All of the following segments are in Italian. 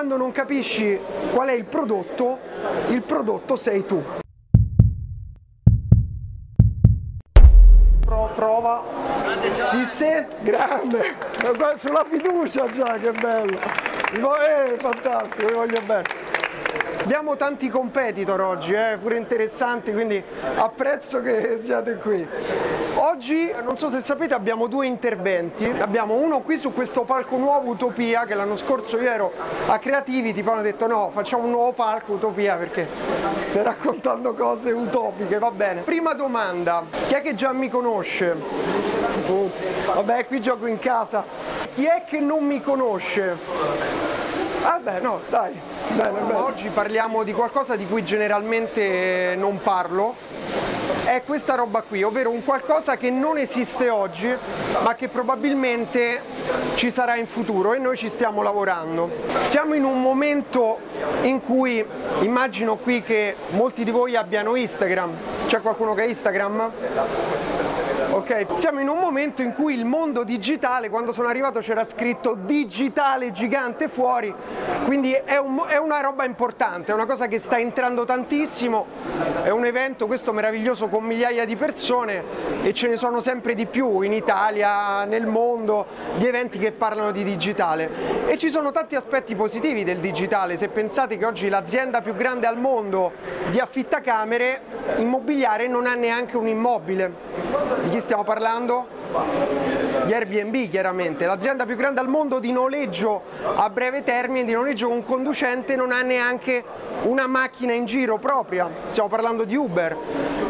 quando non capisci qual è il prodotto, il prodotto sei tu. Pro- Prova. Si sente grande. Sulla fiducia già, che bello. Eh, fantastico, vi voglio bene. Abbiamo tanti competitor oggi, eh, pure interessanti, quindi apprezzo che siate qui. Oggi, non so se sapete, abbiamo due interventi. Abbiamo uno qui su questo palco nuovo Utopia, che l'anno scorso io ero a Creativity, poi hanno detto no, facciamo un nuovo palco Utopia perché stai raccontando cose utopiche, va bene. Prima domanda, chi è che già mi conosce? Uh, vabbè, qui gioco in casa. Chi è che non mi conosce? Vabbè, no, dai. Bene, bene. Oggi parliamo di qualcosa di cui generalmente non parlo. È questa roba qui, ovvero un qualcosa che non esiste oggi, ma che probabilmente ci sarà in futuro e noi ci stiamo lavorando. Siamo in un momento in cui immagino qui che molti di voi abbiano Instagram. C'è qualcuno che ha Instagram? Ok, siamo in un momento in cui il mondo digitale, quando sono arrivato c'era scritto digitale gigante fuori, quindi è, un- è una roba importante, è una cosa che sta entrando tantissimo, è un evento questo meraviglioso con migliaia di persone e ce ne sono sempre di più in Italia, nel mondo, di eventi che parlano di digitale. E ci sono tanti aspetti positivi del digitale, se pensate che oggi l'azienda più grande al mondo di affittacamere immobiliare non ha neanche un immobile. Di stiamo parlando? Di Airbnb chiaramente, l'azienda più grande al mondo di noleggio a breve termine, di noleggio con conducente non ha neanche una macchina in giro propria, stiamo parlando di Uber.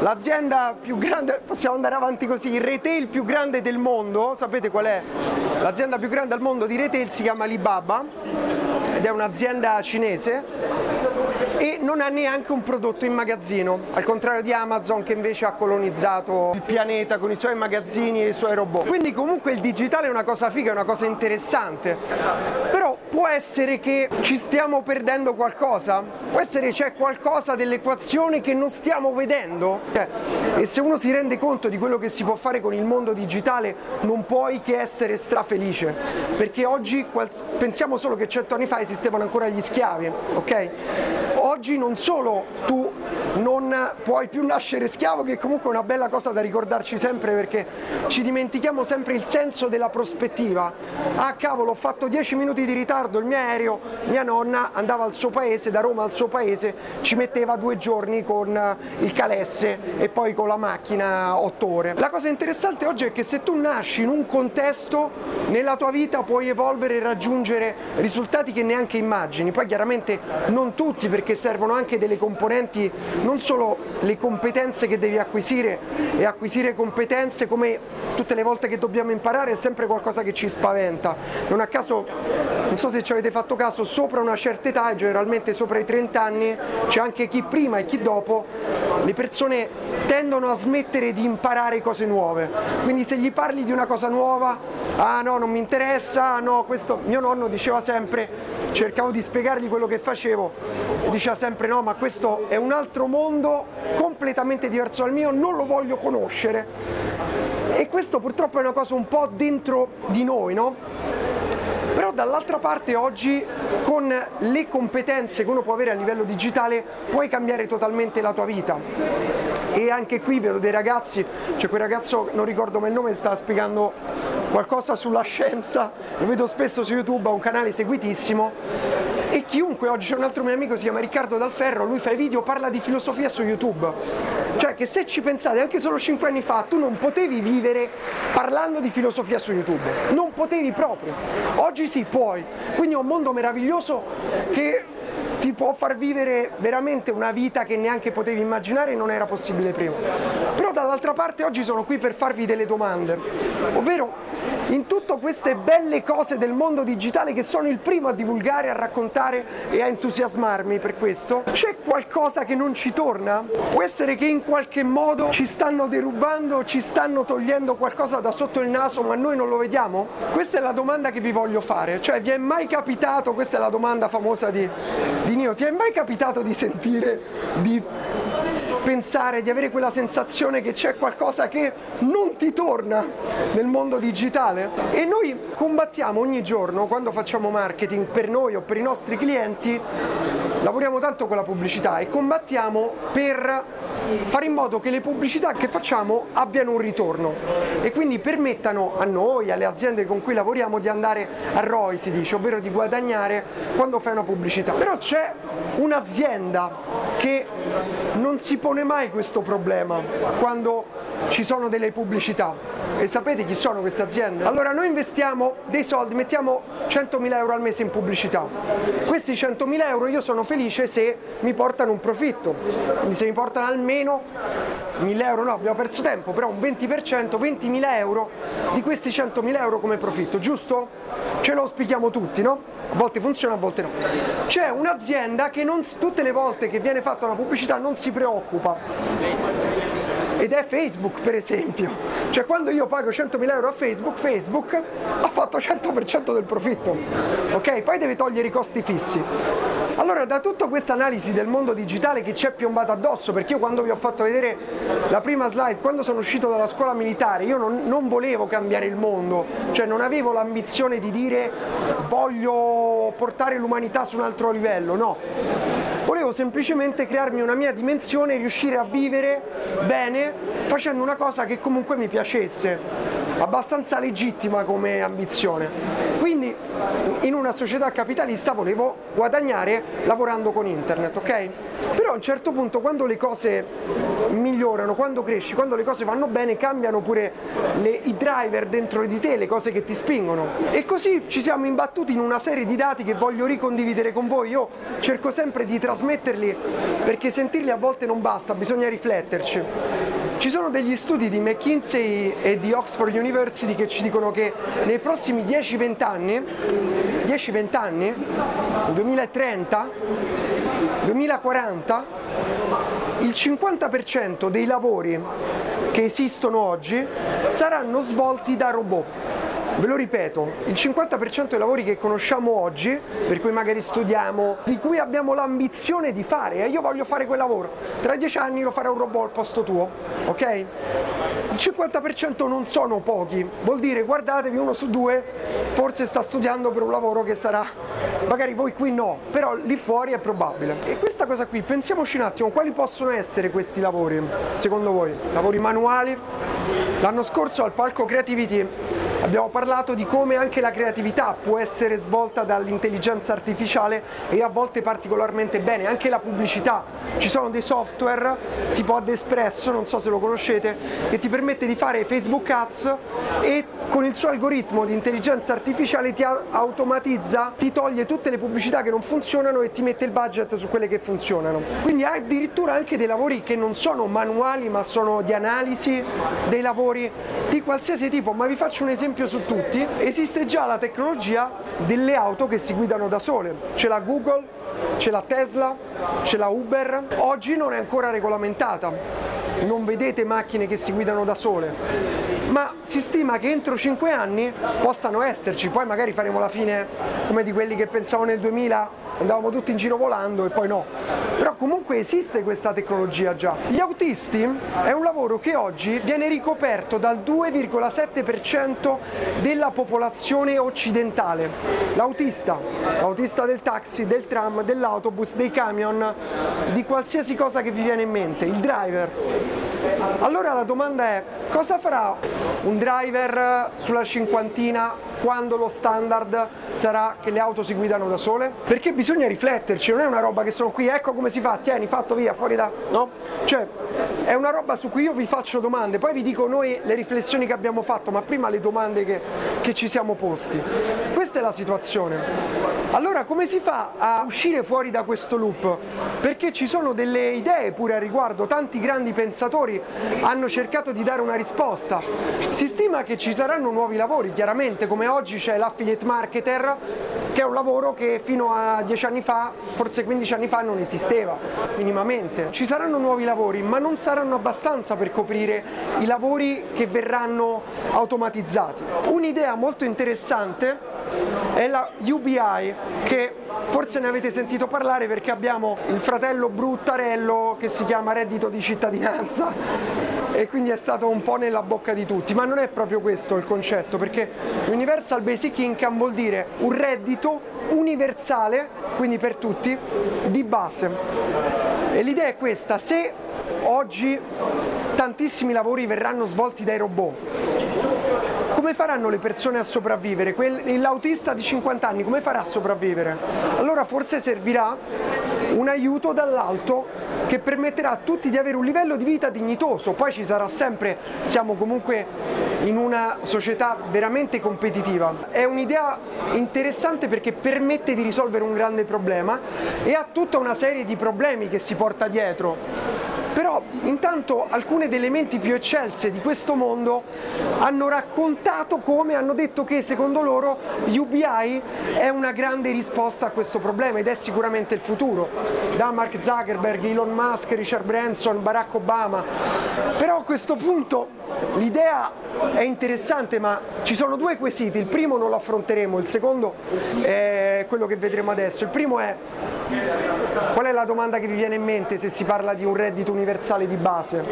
L'azienda più grande, possiamo andare avanti così, il retail più grande del mondo, sapete qual è? L'azienda più grande al mondo di retail si chiama Alibaba ed è un'azienda cinese e non ha neanche un prodotto in magazzino, al contrario di Amazon che invece ha colonizzato il pianeta con i suoi magazzini e i suoi robot. Quindi comunque il digitale è una cosa figa, è una cosa interessante, però può essere che ci stiamo perdendo qualcosa, può essere che c'è qualcosa dell'equazione che non stiamo vedendo Cioè, e se uno si rende conto di quello che si può fare con il mondo digitale non puoi che essere strafelice, perché oggi pensiamo solo che cento anni fa esistevano ancora gli schiavi, ok? Oggi non solo tu non puoi più nascere schiavo, che comunque è una bella cosa da ricordarci sempre perché ci dimentichiamo sempre il senso della prospettiva. Ah cavolo, ho fatto 10 minuti di ritardo il mio aereo, mia nonna andava al suo paese, da Roma al suo paese, ci metteva due giorni con il calesse e poi con la macchina 8 ore. La cosa interessante oggi è che se tu nasci in un contesto, nella tua vita puoi evolvere e raggiungere risultati che neanche immagini. Poi chiaramente non tutti perché servono anche delle componenti, non solo le competenze che devi acquisire e acquisire competenze come tutte le volte che dobbiamo imparare è sempre qualcosa che ci spaventa. Non a caso, non so se ci avete fatto caso, sopra una certa età, generalmente sopra i 30 anni, c'è anche chi prima e chi dopo, le persone tendono a smettere di imparare cose nuove. Quindi se gli parli di una cosa nuova, ah no, non mi interessa, ah no, questo mio nonno diceva sempre, cercavo di spiegargli quello che facevo diceva sempre no, ma questo è un altro mondo completamente diverso dal mio, non lo voglio conoscere. E questo purtroppo è una cosa un po' dentro di noi, no? Però dall'altra parte oggi con le competenze che uno può avere a livello digitale puoi cambiare totalmente la tua vita. E anche qui vedo dei ragazzi, c'è quel ragazzo, non ricordo mai il nome, stava spiegando qualcosa sulla scienza, lo vedo spesso su YouTube, ha un canale seguitissimo e chiunque oggi c'è un altro mio amico si chiama Riccardo Dalferro, lui fa i video, parla di filosofia su YouTube. Cioè che se ci pensate anche solo 5 anni fa tu non potevi vivere parlando di filosofia su YouTube, non potevi proprio. Oggi sì, puoi. Quindi è un mondo meraviglioso che ti può far vivere veramente una vita che neanche potevi immaginare e non era possibile prima. Però dall'altra parte oggi sono qui per farvi delle domande, ovvero in tutte queste belle cose del mondo digitale che sono il primo a divulgare, a raccontare e a entusiasmarmi per questo, c'è qualcosa che non ci torna? Può essere che in qualche modo ci stanno derubando, ci stanno togliendo qualcosa da sotto il naso ma noi non lo vediamo? Questa è la domanda che vi voglio fare, cioè vi è mai capitato, questa è la domanda famosa di, di Nio, ti è mai capitato di sentire, di pensare, di avere quella sensazione che c'è qualcosa che non ti torna nel mondo digitale. E noi combattiamo ogni giorno, quando facciamo marketing per noi o per i nostri clienti, lavoriamo tanto con la pubblicità e combattiamo per fare in modo che le pubblicità che facciamo abbiano un ritorno e quindi permettano a noi, alle aziende con cui lavoriamo di andare a ROI si dice, ovvero di guadagnare quando fai una pubblicità. Però c'è un'azienda che non si pone mai questo problema quando ci sono delle pubblicità e sapete chi sono queste aziende? Allora noi investiamo dei soldi, mettiamo 100.000 euro al mese in pubblicità. Questi 100.000 euro io sono felice se mi portano un profitto, quindi se mi portano almeno 1.000 euro, no abbiamo perso tempo, però un 20%, 20.000 euro di questi 100.000 euro come profitto, giusto? Ce lo auspichiamo tutti, no? A volte funziona, a volte no. C'è un'azienda che non, tutte le volte che viene fatta una pubblicità non si preoccupa ed è Facebook per esempio. Cioè quando io pago 100.000 euro a Facebook, Facebook ha fatto 100% del profitto, ok? Poi deve togliere i costi fissi. Allora da tutta questa analisi del mondo digitale che ci è piombata addosso, perché io quando vi ho fatto vedere la prima slide, quando sono uscito dalla scuola militare, io non, non volevo cambiare il mondo, cioè non avevo l'ambizione di dire voglio portare l'umanità su un altro livello, no volevo semplicemente crearmi una mia dimensione e riuscire a vivere bene facendo una cosa che comunque mi piacesse abbastanza legittima come ambizione. Quindi in una società capitalista volevo guadagnare lavorando con internet, ok? Però a un certo punto quando le cose migliorano, quando cresci, quando le cose vanno bene, cambiano pure le, i driver dentro di te, le cose che ti spingono. E così ci siamo imbattuti in una serie di dati che voglio ricondividere con voi. Io cerco sempre di trasmetterli perché sentirli a volte non basta, bisogna rifletterci. Ci sono degli studi di McKinsey e di Oxford University che ci dicono che nei prossimi 10-20 anni, 10-20 anni, 2030, 2040, il 50% dei lavori che esistono oggi saranno svolti da robot. Ve lo ripeto, il 50% dei lavori che conosciamo oggi, per cui magari studiamo, di cui abbiamo l'ambizione di fare, e io voglio fare quel lavoro, tra dieci anni lo farà un robot al posto tuo, ok? Il 50% non sono pochi, vuol dire guardatevi uno su due, forse sta studiando per un lavoro che sarà, magari voi qui no, però lì fuori è probabile. E questa cosa qui, pensiamoci un attimo, quali possono essere questi lavori, secondo voi? Lavori manuali? L'anno scorso al palco Creativity Abbiamo parlato di come anche la creatività può essere svolta dall'intelligenza artificiale e a volte particolarmente bene, anche la pubblicità. Ci sono dei software tipo Adespresso, non so se lo conoscete, che ti permette di fare Facebook Ads e con il suo algoritmo di intelligenza artificiale ti automatizza, ti toglie tutte le pubblicità che non funzionano e ti mette il budget su quelle che funzionano. Quindi addirittura anche dei lavori che non sono manuali ma sono di analisi, dei lavori di qualsiasi tipo, ma vi faccio un esempio su tutti, esiste già la tecnologia delle auto che si guidano da sole, c'è la Google, c'è la Tesla, c'è la Uber, oggi non è ancora regolamentata, non vedete macchine che si guidano da sole, ma si stima che entro 5 anni possano esserci, poi magari faremo la fine come di quelli che pensavo nel 2000 andavamo tutti in giro volando e poi no. Però comunque esiste questa tecnologia già. Gli autisti è un lavoro che oggi viene ricoperto dal 2,7% della popolazione occidentale. L'autista, l'autista del taxi, del tram, dell'autobus, dei camion, di qualsiasi cosa che vi viene in mente, il driver. Allora la domanda è cosa farà un driver sulla cinquantina quando lo standard sarà che le auto si guidano da sole? Perché bisogna rifletterci, non è una roba che sono qui, ecco come si fa, tieni, fatto via, fuori da... no? Cioè, è una roba su cui io vi faccio domande, poi vi dico noi le riflessioni che abbiamo fatto, ma prima le domande che, che ci siamo posti. Questa è la situazione. Allora come si fa a uscire fuori da questo loop? Perché ci sono delle idee pure a riguardo, tanti grandi pensatori hanno cercato di dare una risposta. Si stima che ci saranno nuovi lavori, chiaramente come oggi c'è l'affiliate marketer che è un lavoro che fino a 10 anni fa, forse 15 anni fa non esisteva minimamente. Ci saranno nuovi lavori, ma non saranno abbastanza per coprire i lavori che verranno automatizzati. Un'idea molto interessante è la UBI che forse ne avete sentito parlare perché abbiamo il fratello bruttarello che si chiama reddito di cittadinanza e quindi è stato un po' nella bocca di tutti, ma non è proprio questo il concetto perché Universal Basic Income vuol dire un reddito universale, quindi per tutti, di base. E l'idea è questa, se oggi tantissimi lavori verranno svolti dai robot, come faranno le persone a sopravvivere? L'autista di 50 anni come farà a sopravvivere? Allora forse servirà un aiuto dall'alto che permetterà a tutti di avere un livello di vita dignitoso, poi ci sarà sempre, siamo comunque in una società veramente competitiva. È un'idea interessante perché permette di risolvere un grande problema e ha tutta una serie di problemi che si porta dietro però intanto alcune delle menti più eccelse di questo mondo hanno raccontato come hanno detto che secondo loro UBI è una grande risposta a questo problema ed è sicuramente il futuro, da Mark Zuckerberg, Elon Musk, Richard Branson, Barack Obama. Però a questo punto l'idea è interessante ma ci sono due quesiti, il primo non lo affronteremo, il secondo è quello che vedremo adesso. Il primo è qual è la domanda che vi viene in mente se si parla di un reddito universale di base?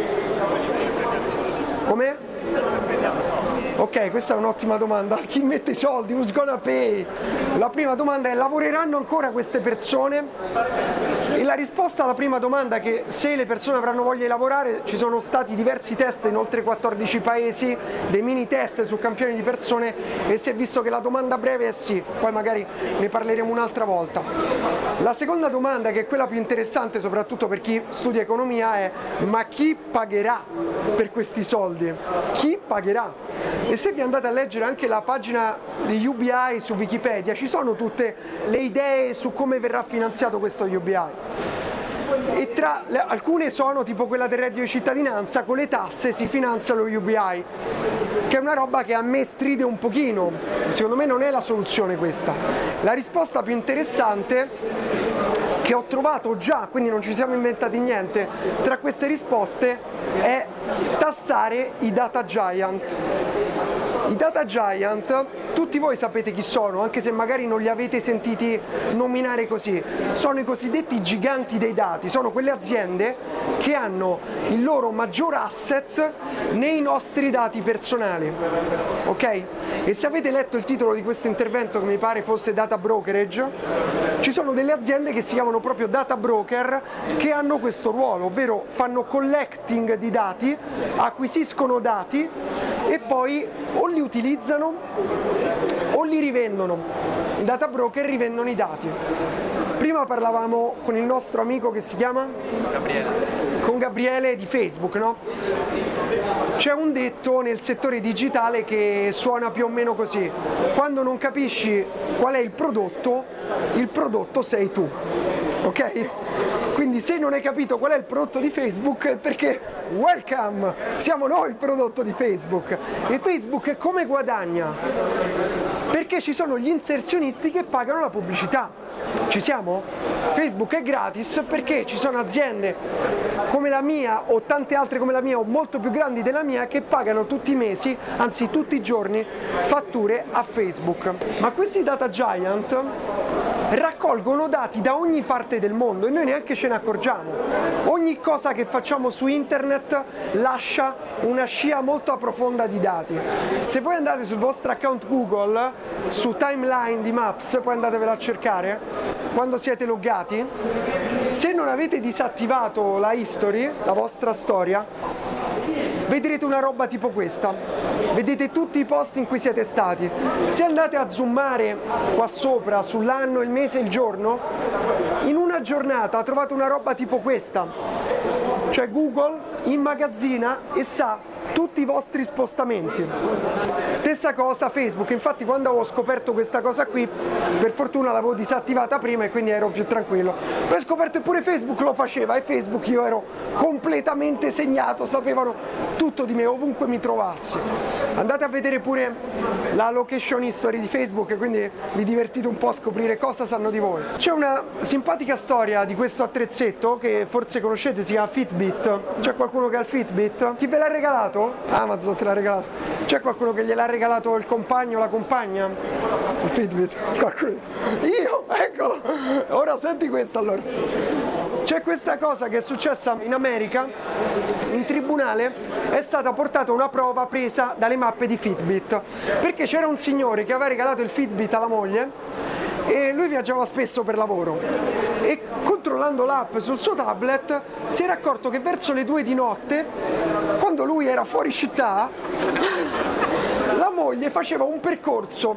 Come? Ok, questa è un'ottima domanda. Chi mette i soldi? Who's gonna pay? La prima domanda è lavoreranno ancora queste persone? E la risposta alla prima domanda è che se le persone avranno voglia di lavorare, ci sono stati diversi test in oltre 14 paesi, dei mini test su campioni di persone e si è visto che la domanda breve è sì, poi magari ne parleremo un'altra volta. La seconda domanda, che è quella più interessante soprattutto per chi studia economia, è ma chi pagherà per questi soldi? Chi pagherà? E se vi andate a leggere anche la pagina di UBI su Wikipedia, ci sono tutte le idee su come verrà finanziato questo UBI e tra le, alcune sono tipo quella del reddito di cittadinanza, con le tasse si finanzia lo UBI, che è una roba che a me stride un pochino, secondo me non è la soluzione questa. La risposta più interessante che ho trovato già, quindi non ci siamo inventati niente, tra queste risposte è tassare i data giant. I data giant, tutti voi sapete chi sono, anche se magari non li avete sentiti nominare così, sono i cosiddetti giganti dei dati, sono quelle aziende che hanno il loro maggior asset nei nostri dati personali. Ok? E se avete letto il titolo di questo intervento che mi pare fosse data brokerage, ci sono delle aziende che si chiamano proprio data broker che hanno questo ruolo, ovvero fanno collecting di dati, acquisiscono dati e poi o li utilizzano o li rivendono. I data broker rivendono i dati. Prima parlavamo con il nostro amico che si chiama? Gabriele. Con Gabriele di Facebook, no? C'è un detto nel settore digitale che suona più o meno così. Quando non capisci qual è il prodotto, il prodotto sei tu. Ok? Quindi se non hai capito qual è il prodotto di Facebook è perché welcome, siamo noi il prodotto di Facebook. E Facebook come guadagna? Perché ci sono gli inserzionisti che pagano la pubblicità. Ci siamo? Facebook è gratis perché ci sono aziende come la mia o tante altre come la mia o molto più grandi della mia che pagano tutti i mesi, anzi tutti i giorni, fatture a Facebook. Ma questi data giant raccolgono dati da ogni parte del mondo e noi neanche ce ne accorgiamo. Ogni cosa che facciamo su internet lascia una scia molto profonda di dati. Se voi andate sul vostro account Google, su timeline di Maps, poi andatevela a cercare, quando siete loggati, se non avete disattivato la history, la vostra storia, vedrete una roba tipo questa. Vedete tutti i post in cui siete stati. Se andate a zoomare qua sopra sull'anno, il mese, il giorno, in una giornata trovate una roba tipo questa. Cioè Google immagazzina e sa tutti i vostri spostamenti. Stessa cosa Facebook, infatti quando avevo scoperto questa cosa qui, per fortuna l'avevo disattivata prima e quindi ero più tranquillo. Poi ho scoperto pure Facebook lo faceva e Facebook io ero completamente segnato, sapevano tutto di me ovunque mi trovassi. Andate a vedere pure la location history di Facebook, quindi vi divertite un po' a scoprire cosa sanno di voi. C'è una simpatica storia di questo attrezzetto che forse conoscete, si chiama Fitbit. C'è qualcuno che ha il Fitbit? Chi ve l'ha regalato? Amazon te l'ha regalato. C'è qualcuno che gliel'ha regalato il compagno o la compagna? Il Fitbit? Qualcuno? Io? Eccolo! Ora senti questo allora. C'è questa cosa che è successa in America, in tribunale è stata portata una prova presa dalle mappe di Fitbit, perché c'era un signore che aveva regalato il Fitbit alla moglie e lui viaggiava spesso per lavoro e controllando l'app sul suo tablet si era accorto che verso le due di notte, quando lui era fuori città, la moglie faceva un percorso,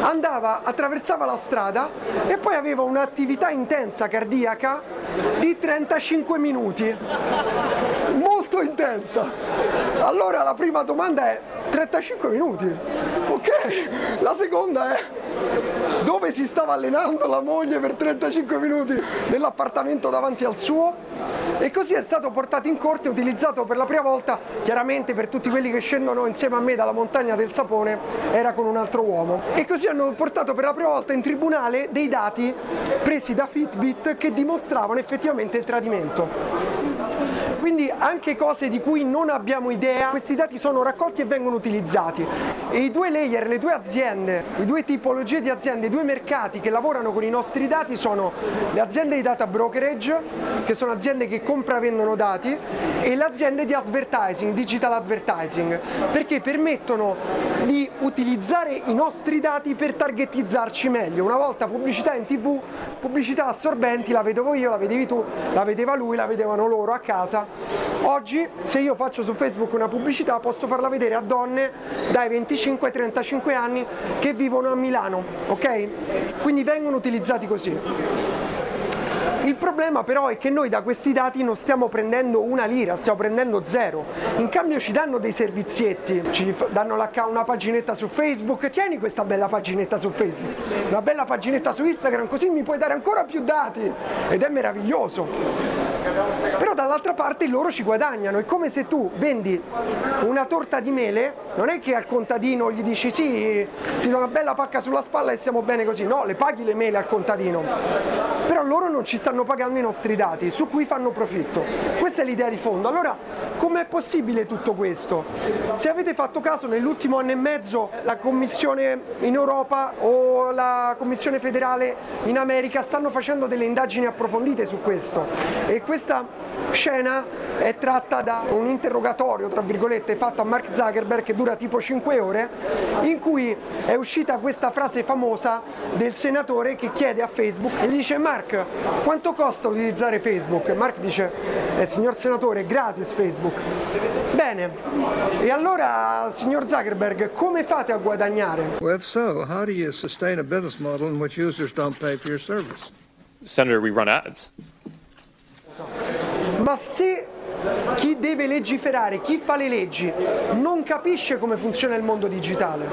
andava, attraversava la strada e poi aveva un'attività intensa cardiaca di 35 minuti. Molto intensa. Allora la prima domanda è 35 minuti. Ok, la seconda è dove si stava allenando la moglie per 35 minuti nell'appartamento davanti al suo e così è stato portato in corte e utilizzato per la prima volta chiaramente per tutti quelli che scendono insieme a me dalla montagna del sapone era con un altro uomo e così hanno portato per la prima volta in tribunale dei dati presi da Fitbit che dimostravano effettivamente il tradimento quindi anche cose di cui non abbiamo idea, questi dati sono raccolti e vengono utilizzati. E i due layer, le due aziende, le due tipologie di aziende, i due mercati che lavorano con i nostri dati sono le aziende di data brokerage, che sono aziende che compra e vendono dati, e le aziende di advertising, digital advertising, perché permettono di utilizzare i nostri dati per targetizzarci meglio. Una volta pubblicità in tv, pubblicità assorbenti, la vedevo io, la vedevi tu, la vedeva lui, la vedevano loro a casa Oggi se io faccio su Facebook una pubblicità posso farla vedere a donne dai 25 ai 35 anni che vivono a Milano, ok? Quindi vengono utilizzati così. Il problema però è che noi da questi dati non stiamo prendendo una lira, stiamo prendendo zero. In cambio ci danno dei servizietti, ci danno una paginetta su Facebook, tieni questa bella paginetta su Facebook, una bella paginetta su Instagram, così mi puoi dare ancora più dati ed è meraviglioso. Però dall'altra parte loro ci guadagnano, è come se tu vendi una torta di mele, non è che al contadino gli dici sì, ti do una bella pacca sulla spalla e stiamo bene così, no, le paghi le mele al contadino. Però loro non ci stanno pagando i nostri dati, su cui fanno profitto. Questa è l'idea di fondo. Allora, com'è possibile tutto questo? Se avete fatto caso, nell'ultimo anno e mezzo la Commissione in Europa o la Commissione federale in America stanno facendo delle indagini approfondite su questo e questa scena è tratta da un interrogatorio, tra virgolette, fatto a Mark Zuckerberg che dura tipo 5 ore, in cui è uscita questa frase famosa del senatore che chiede a Facebook e gli dice Mark, quanto costa utilizzare Facebook? Mark dice, eh, signor senatore, gratis Facebook. Bene, e allora, signor Zuckerberg, come fate a guadagnare? Well, if so, how do you sustain a business model in which users don't pay for your service? Senator, we run ads. Ma se chi deve legiferare, chi fa le leggi, non capisce come funziona il mondo digitale.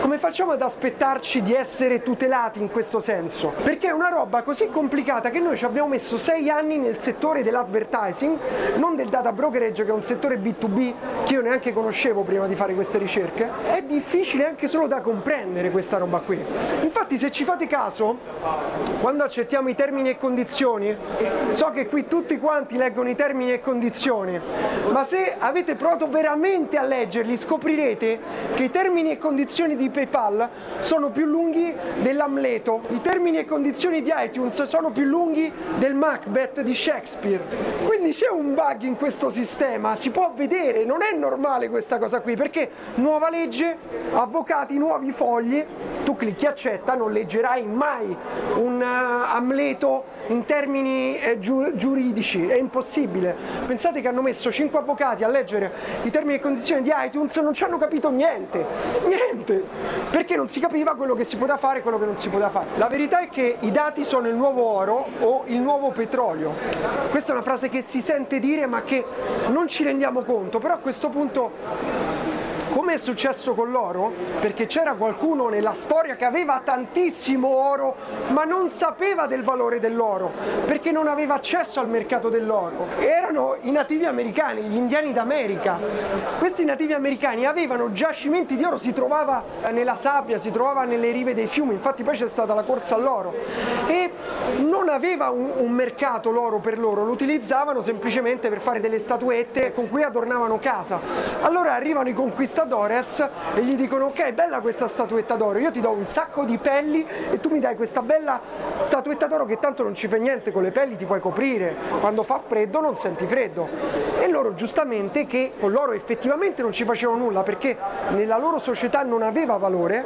Come facciamo ad aspettarci di essere tutelati in questo senso? Perché è una roba così complicata che noi ci abbiamo messo sei anni nel settore dell'advertising, non del data brokerage che è un settore B2B che io neanche conoscevo prima di fare queste ricerche. È difficile anche solo da comprendere questa roba qui. Infatti se ci fate caso, quando accettiamo i termini e condizioni, so che qui tutti quanti leggono i termini e condizioni, condizioni, ma se avete provato veramente a leggerli scoprirete che i termini e condizioni di PayPal sono più lunghi dell'Amleto, i termini e condizioni di iTunes sono più lunghi del Macbeth di Shakespeare. Quindi c'è un bug in questo sistema, si può vedere, non è normale questa cosa qui, perché nuova legge, avvocati, nuovi fogli, tu clicchi accetta, non leggerai mai un uh, Amleto in termini eh, giuridici, è impossibile. Pensate che hanno messo 5 avvocati a leggere i termini e condizioni di iTunes non ci hanno capito niente, niente, perché non si capiva quello che si poteva fare e quello che non si poteva fare. La verità è che i dati sono il nuovo oro o il nuovo petrolio. Questa è una frase che si sente dire ma che non ci rendiamo conto, però a questo punto come è successo con l'oro? Perché c'era qualcuno nella storia che aveva tantissimo oro ma non sapeva del valore dell'oro perché non aveva accesso al mercato dell'oro. Erano i nativi americani, gli indiani d'America. Questi nativi americani avevano giacimenti di oro, si trovava nella sabbia, si trovava nelle rive dei fiumi, infatti poi c'è stata la corsa all'oro e non aveva un, un mercato l'oro per loro, lo utilizzavano semplicemente per fare delle statuette con cui adornavano casa. Allora arrivano i conquistatori Libertadores e gli dicono ok bella questa statuetta d'oro, io ti do un sacco di pelli e tu mi dai questa bella statuetta d'oro che tanto non ci fa niente, con le pelli ti puoi coprire, quando fa freddo non senti freddo. E loro giustamente che con l'oro effettivamente non ci facevano nulla perché nella loro società non aveva valore,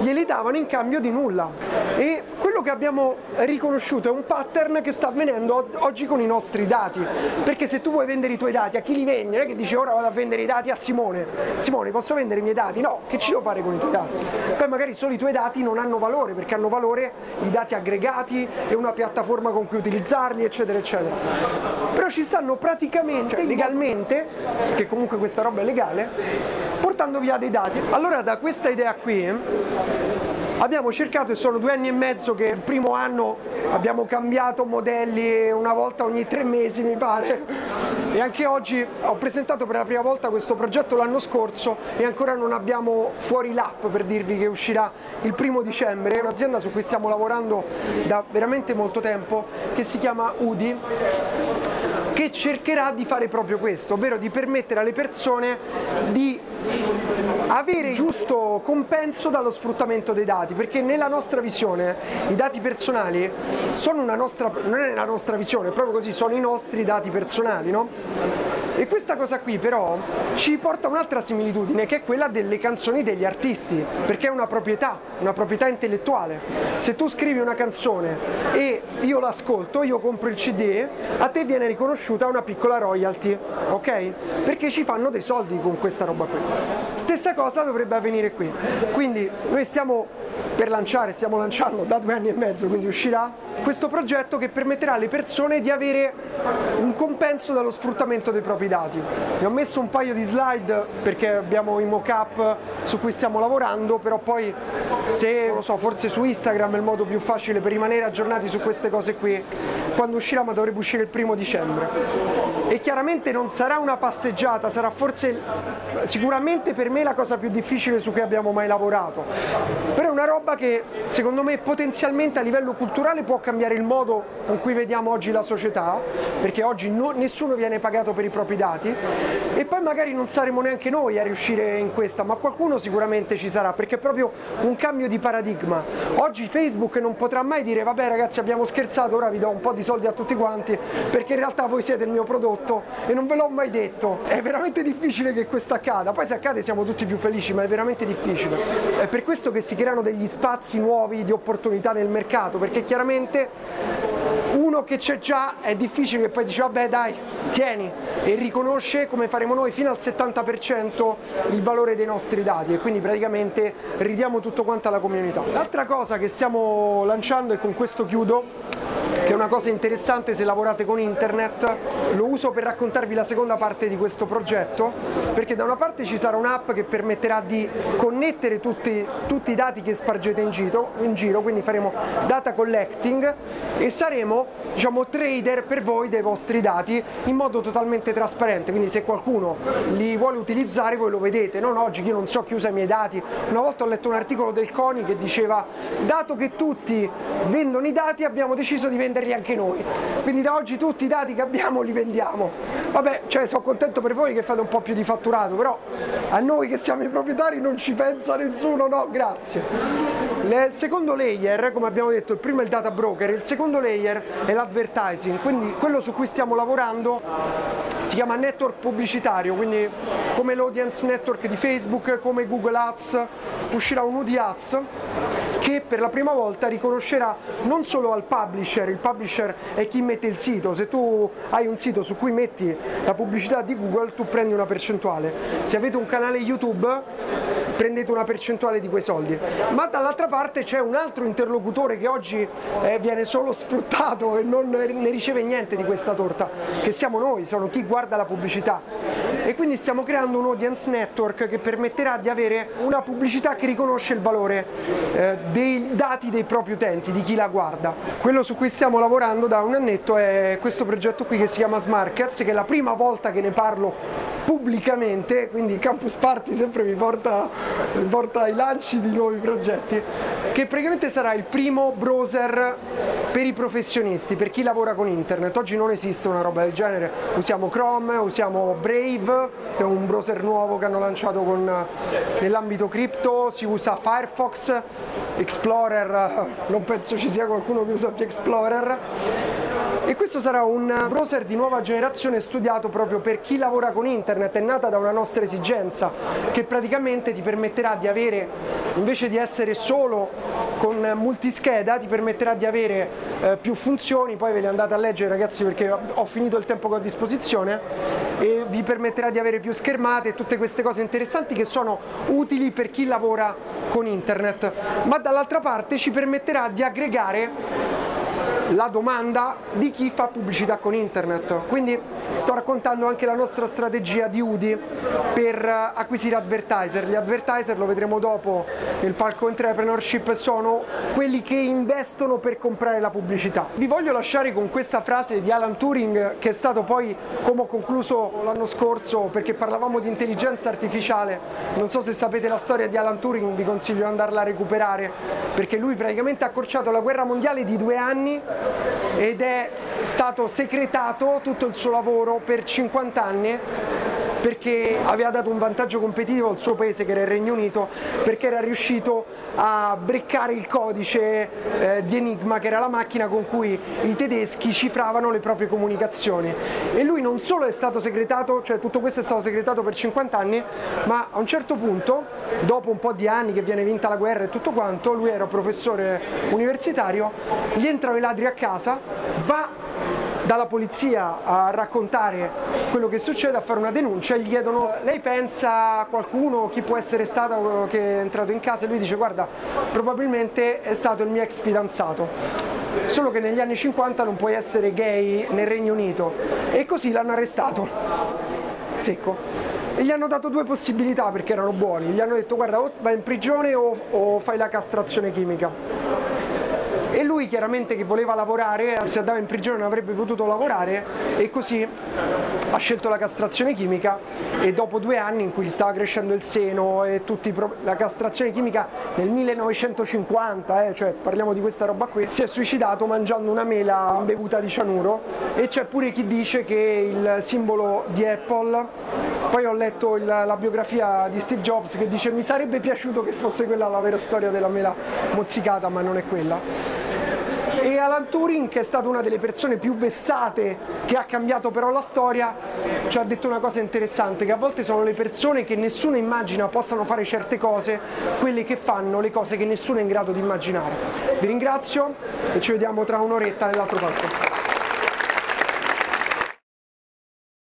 glieli davano in cambio di nulla. E quello che abbiamo riconosciuto è un pattern che sta avvenendo oggi con i nostri dati, perché se tu vuoi vendere i tuoi dati a chi li vendi, non è che dici ora vado a vendere i dati a Simone, Simone posso vendere i miei dati? No, che ci devo fare con i tuoi dati? Poi magari solo i tuoi dati non hanno valore, perché hanno valore i dati aggregati e una piattaforma con cui utilizzarli, eccetera, eccetera. Però ci stanno praticamente, cioè, legalmente, perché comunque questa roba è legale, portando via dei dati. Allora da questa idea qui Abbiamo cercato e sono due anni e mezzo che il primo anno abbiamo cambiato modelli una volta ogni tre mesi mi pare. E anche oggi ho presentato per la prima volta questo progetto l'anno scorso e ancora non abbiamo fuori l'app per dirvi che uscirà il primo dicembre, è un'azienda su cui stiamo lavorando da veramente molto tempo che si chiama UDI che cercherà di fare proprio questo, ovvero di permettere alle persone di avere il giusto compenso dallo sfruttamento dei dati, perché nella nostra visione i dati personali sono una nostra, non è la nostra visione, proprio così, sono i nostri dati personali, no? E questa cosa qui però ci porta a un'altra similitudine che è quella delle canzoni degli artisti, perché è una proprietà, una proprietà intellettuale. Se tu scrivi una canzone e io l'ascolto, io compro il CD, a te viene riconosciuta una piccola royalty, ok? Perché ci fanno dei soldi con questa roba qui. Stessa cosa dovrebbe avvenire qui. Quindi noi stiamo per lanciare, stiamo lanciando da due anni e mezzo, quindi uscirà questo progetto che permetterà alle persone di avere un compenso dallo sfruttamento dei propri dati. Vi ho messo un paio di slide perché abbiamo i mock-up su cui stiamo lavorando, però poi se, lo so, forse su Instagram è il modo più facile per rimanere aggiornati su queste cose qui, quando uscirà, ma dovrebbe uscire il primo dicembre. E chiaramente non sarà una passeggiata, sarà forse sicuramente per me la cosa più difficile su cui abbiamo mai lavorato. Però è una roba che secondo me potenzialmente a livello culturale può cambiare il modo con cui vediamo oggi la società, perché oggi no, nessuno viene pagato per i propri dati e poi magari non saremo neanche noi a riuscire in questa, ma qualcuno sicuramente ci sarà, perché è proprio un cambio di paradigma. Oggi Facebook non potrà mai dire vabbè ragazzi abbiamo scherzato, ora vi do un po' di soldi a tutti quanti, perché in realtà voi siete il mio prodotto e non ve l'ho mai detto. È veramente difficile che questo accada, poi se accade siamo tutti più felici, ma è veramente difficile. È per questo che si creano degli spazi nuovi di opportunità nel mercato, perché chiaramente uno che c'è già è difficile che poi dice vabbè dai tieni e riconosce come faremo noi fino al 70% il valore dei nostri dati e quindi praticamente ridiamo tutto quanto alla comunità. L'altra cosa che stiamo lanciando e con questo chiudo che è una cosa interessante se lavorate con internet, lo uso per raccontarvi la seconda parte di questo progetto, perché da una parte ci sarà un'app che permetterà di connettere tutti, tutti i dati che spargete in giro, in giro, quindi faremo data collecting e saremo diciamo, trader per voi dei vostri dati in modo totalmente trasparente, quindi se qualcuno li vuole utilizzare voi lo vedete, non oggi io non so chi usa i miei dati, una volta ho letto un articolo del CONI che diceva dato che tutti vendono i dati abbiamo deciso di venderli anche noi, quindi da oggi tutti i dati che abbiamo li vendiamo, vabbè cioè sono contento per voi che fate un po' più di fatturato, però a noi che siamo i proprietari non ci pensa nessuno, no grazie. Il secondo layer, come abbiamo detto, il primo è il data broker, il secondo layer è l'advertising, quindi quello su cui stiamo lavorando si chiama network pubblicitario, quindi come l'audience network di Facebook, come Google Ads, uscirà un UD Ads che per la prima volta riconoscerà non solo al publisher, il publisher è chi mette il sito, se tu hai un sito su cui metti la pubblicità di Google tu prendi una percentuale, se avete un canale YouTube prendete una percentuale di quei soldi, ma dall'altra parte c'è un altro interlocutore che oggi eh, viene solo sfruttato e non ne riceve niente di questa torta, che siamo noi, sono chi guarda la pubblicità e quindi stiamo creando un audience network che permetterà di avere una pubblicità che riconosce il valore eh, dei dati dei propri utenti, di chi la guarda. Quello su cui stiamo lavorando da un annetto è questo progetto qui che si chiama Smarkets, che è la prima volta che ne parlo pubblicamente, quindi Campus Party sempre vi porta, porta ai lanci di nuovi progetti, che praticamente sarà il primo browser per i professionisti, per chi lavora con internet. Oggi non esiste una roba del genere, usiamo Chrome, usiamo Brave, che è un browser nuovo che hanno lanciato con, nell'ambito cripto, si usa Firefox, Explorer, non penso ci sia qualcuno che usa più Explorer e questo sarà un browser di nuova generazione studiato proprio per chi lavora con internet, è nata da una nostra esigenza che praticamente ti permetterà di avere, invece di essere solo con multischeda, ti permetterà di avere eh, più funzioni, poi ve le andate a leggere ragazzi perché ho finito il tempo che ho a disposizione e vi permetterà di avere più schermate e tutte queste cose interessanti che sono utili per chi lavora con internet, ma dall'altra parte ci permetterà di aggregare la domanda di chi fa pubblicità con internet. Quindi sto raccontando anche la nostra strategia di UDI per acquisire advertiser. Gli advertiser, lo vedremo dopo nel palco entrepreneurship, sono quelli che investono per comprare la pubblicità. Vi voglio lasciare con questa frase di Alan Turing che è stato poi, come ho concluso l'anno scorso, perché parlavamo di intelligenza artificiale, non so se sapete la storia di Alan Turing, vi consiglio di andarla a recuperare, perché lui praticamente ha accorciato la guerra mondiale di due anni ed è stato secretato tutto il suo lavoro per 50 anni perché aveva dato un vantaggio competitivo al suo paese che era il Regno Unito perché era riuscito a breccare il codice eh, di Enigma che era la macchina con cui i tedeschi cifravano le proprie comunicazioni. E lui non solo è stato segretato, cioè tutto questo è stato segretato per 50 anni ma a un certo punto dopo un po' di anni che viene vinta la guerra e tutto quanto lui era professore universitario gli entrano i ladri a casa va dalla polizia a raccontare quello che succede, a fare una denuncia e gli chiedono lei pensa a qualcuno, chi può essere stato che è entrato in casa? E lui dice guarda probabilmente è stato il mio ex fidanzato. Solo che negli anni 50 non puoi essere gay nel Regno Unito. E così l'hanno arrestato. Secco. E gli hanno dato due possibilità perché erano buoni. Gli hanno detto guarda o vai in prigione o, o fai la castrazione chimica e lui chiaramente che voleva lavorare, se andava in prigione non avrebbe potuto lavorare e così ha scelto la castrazione chimica e dopo due anni in cui gli stava crescendo il seno e tutti pro- la castrazione chimica nel 1950, eh, cioè parliamo di questa roba qui, si è suicidato mangiando una mela bevuta di cianuro e c'è pure chi dice che il simbolo di Apple, poi ho letto il, la biografia di Steve Jobs che dice mi sarebbe piaciuto che fosse quella la vera storia della mela mozzicata ma non è quella Alan Turing che è stata una delle persone più vessate che ha cambiato però la storia ci ha detto una cosa interessante che a volte sono le persone che nessuno immagina possano fare certe cose quelle che fanno le cose che nessuno è in grado di immaginare. Vi ringrazio e ci vediamo tra un'oretta nell'altro palco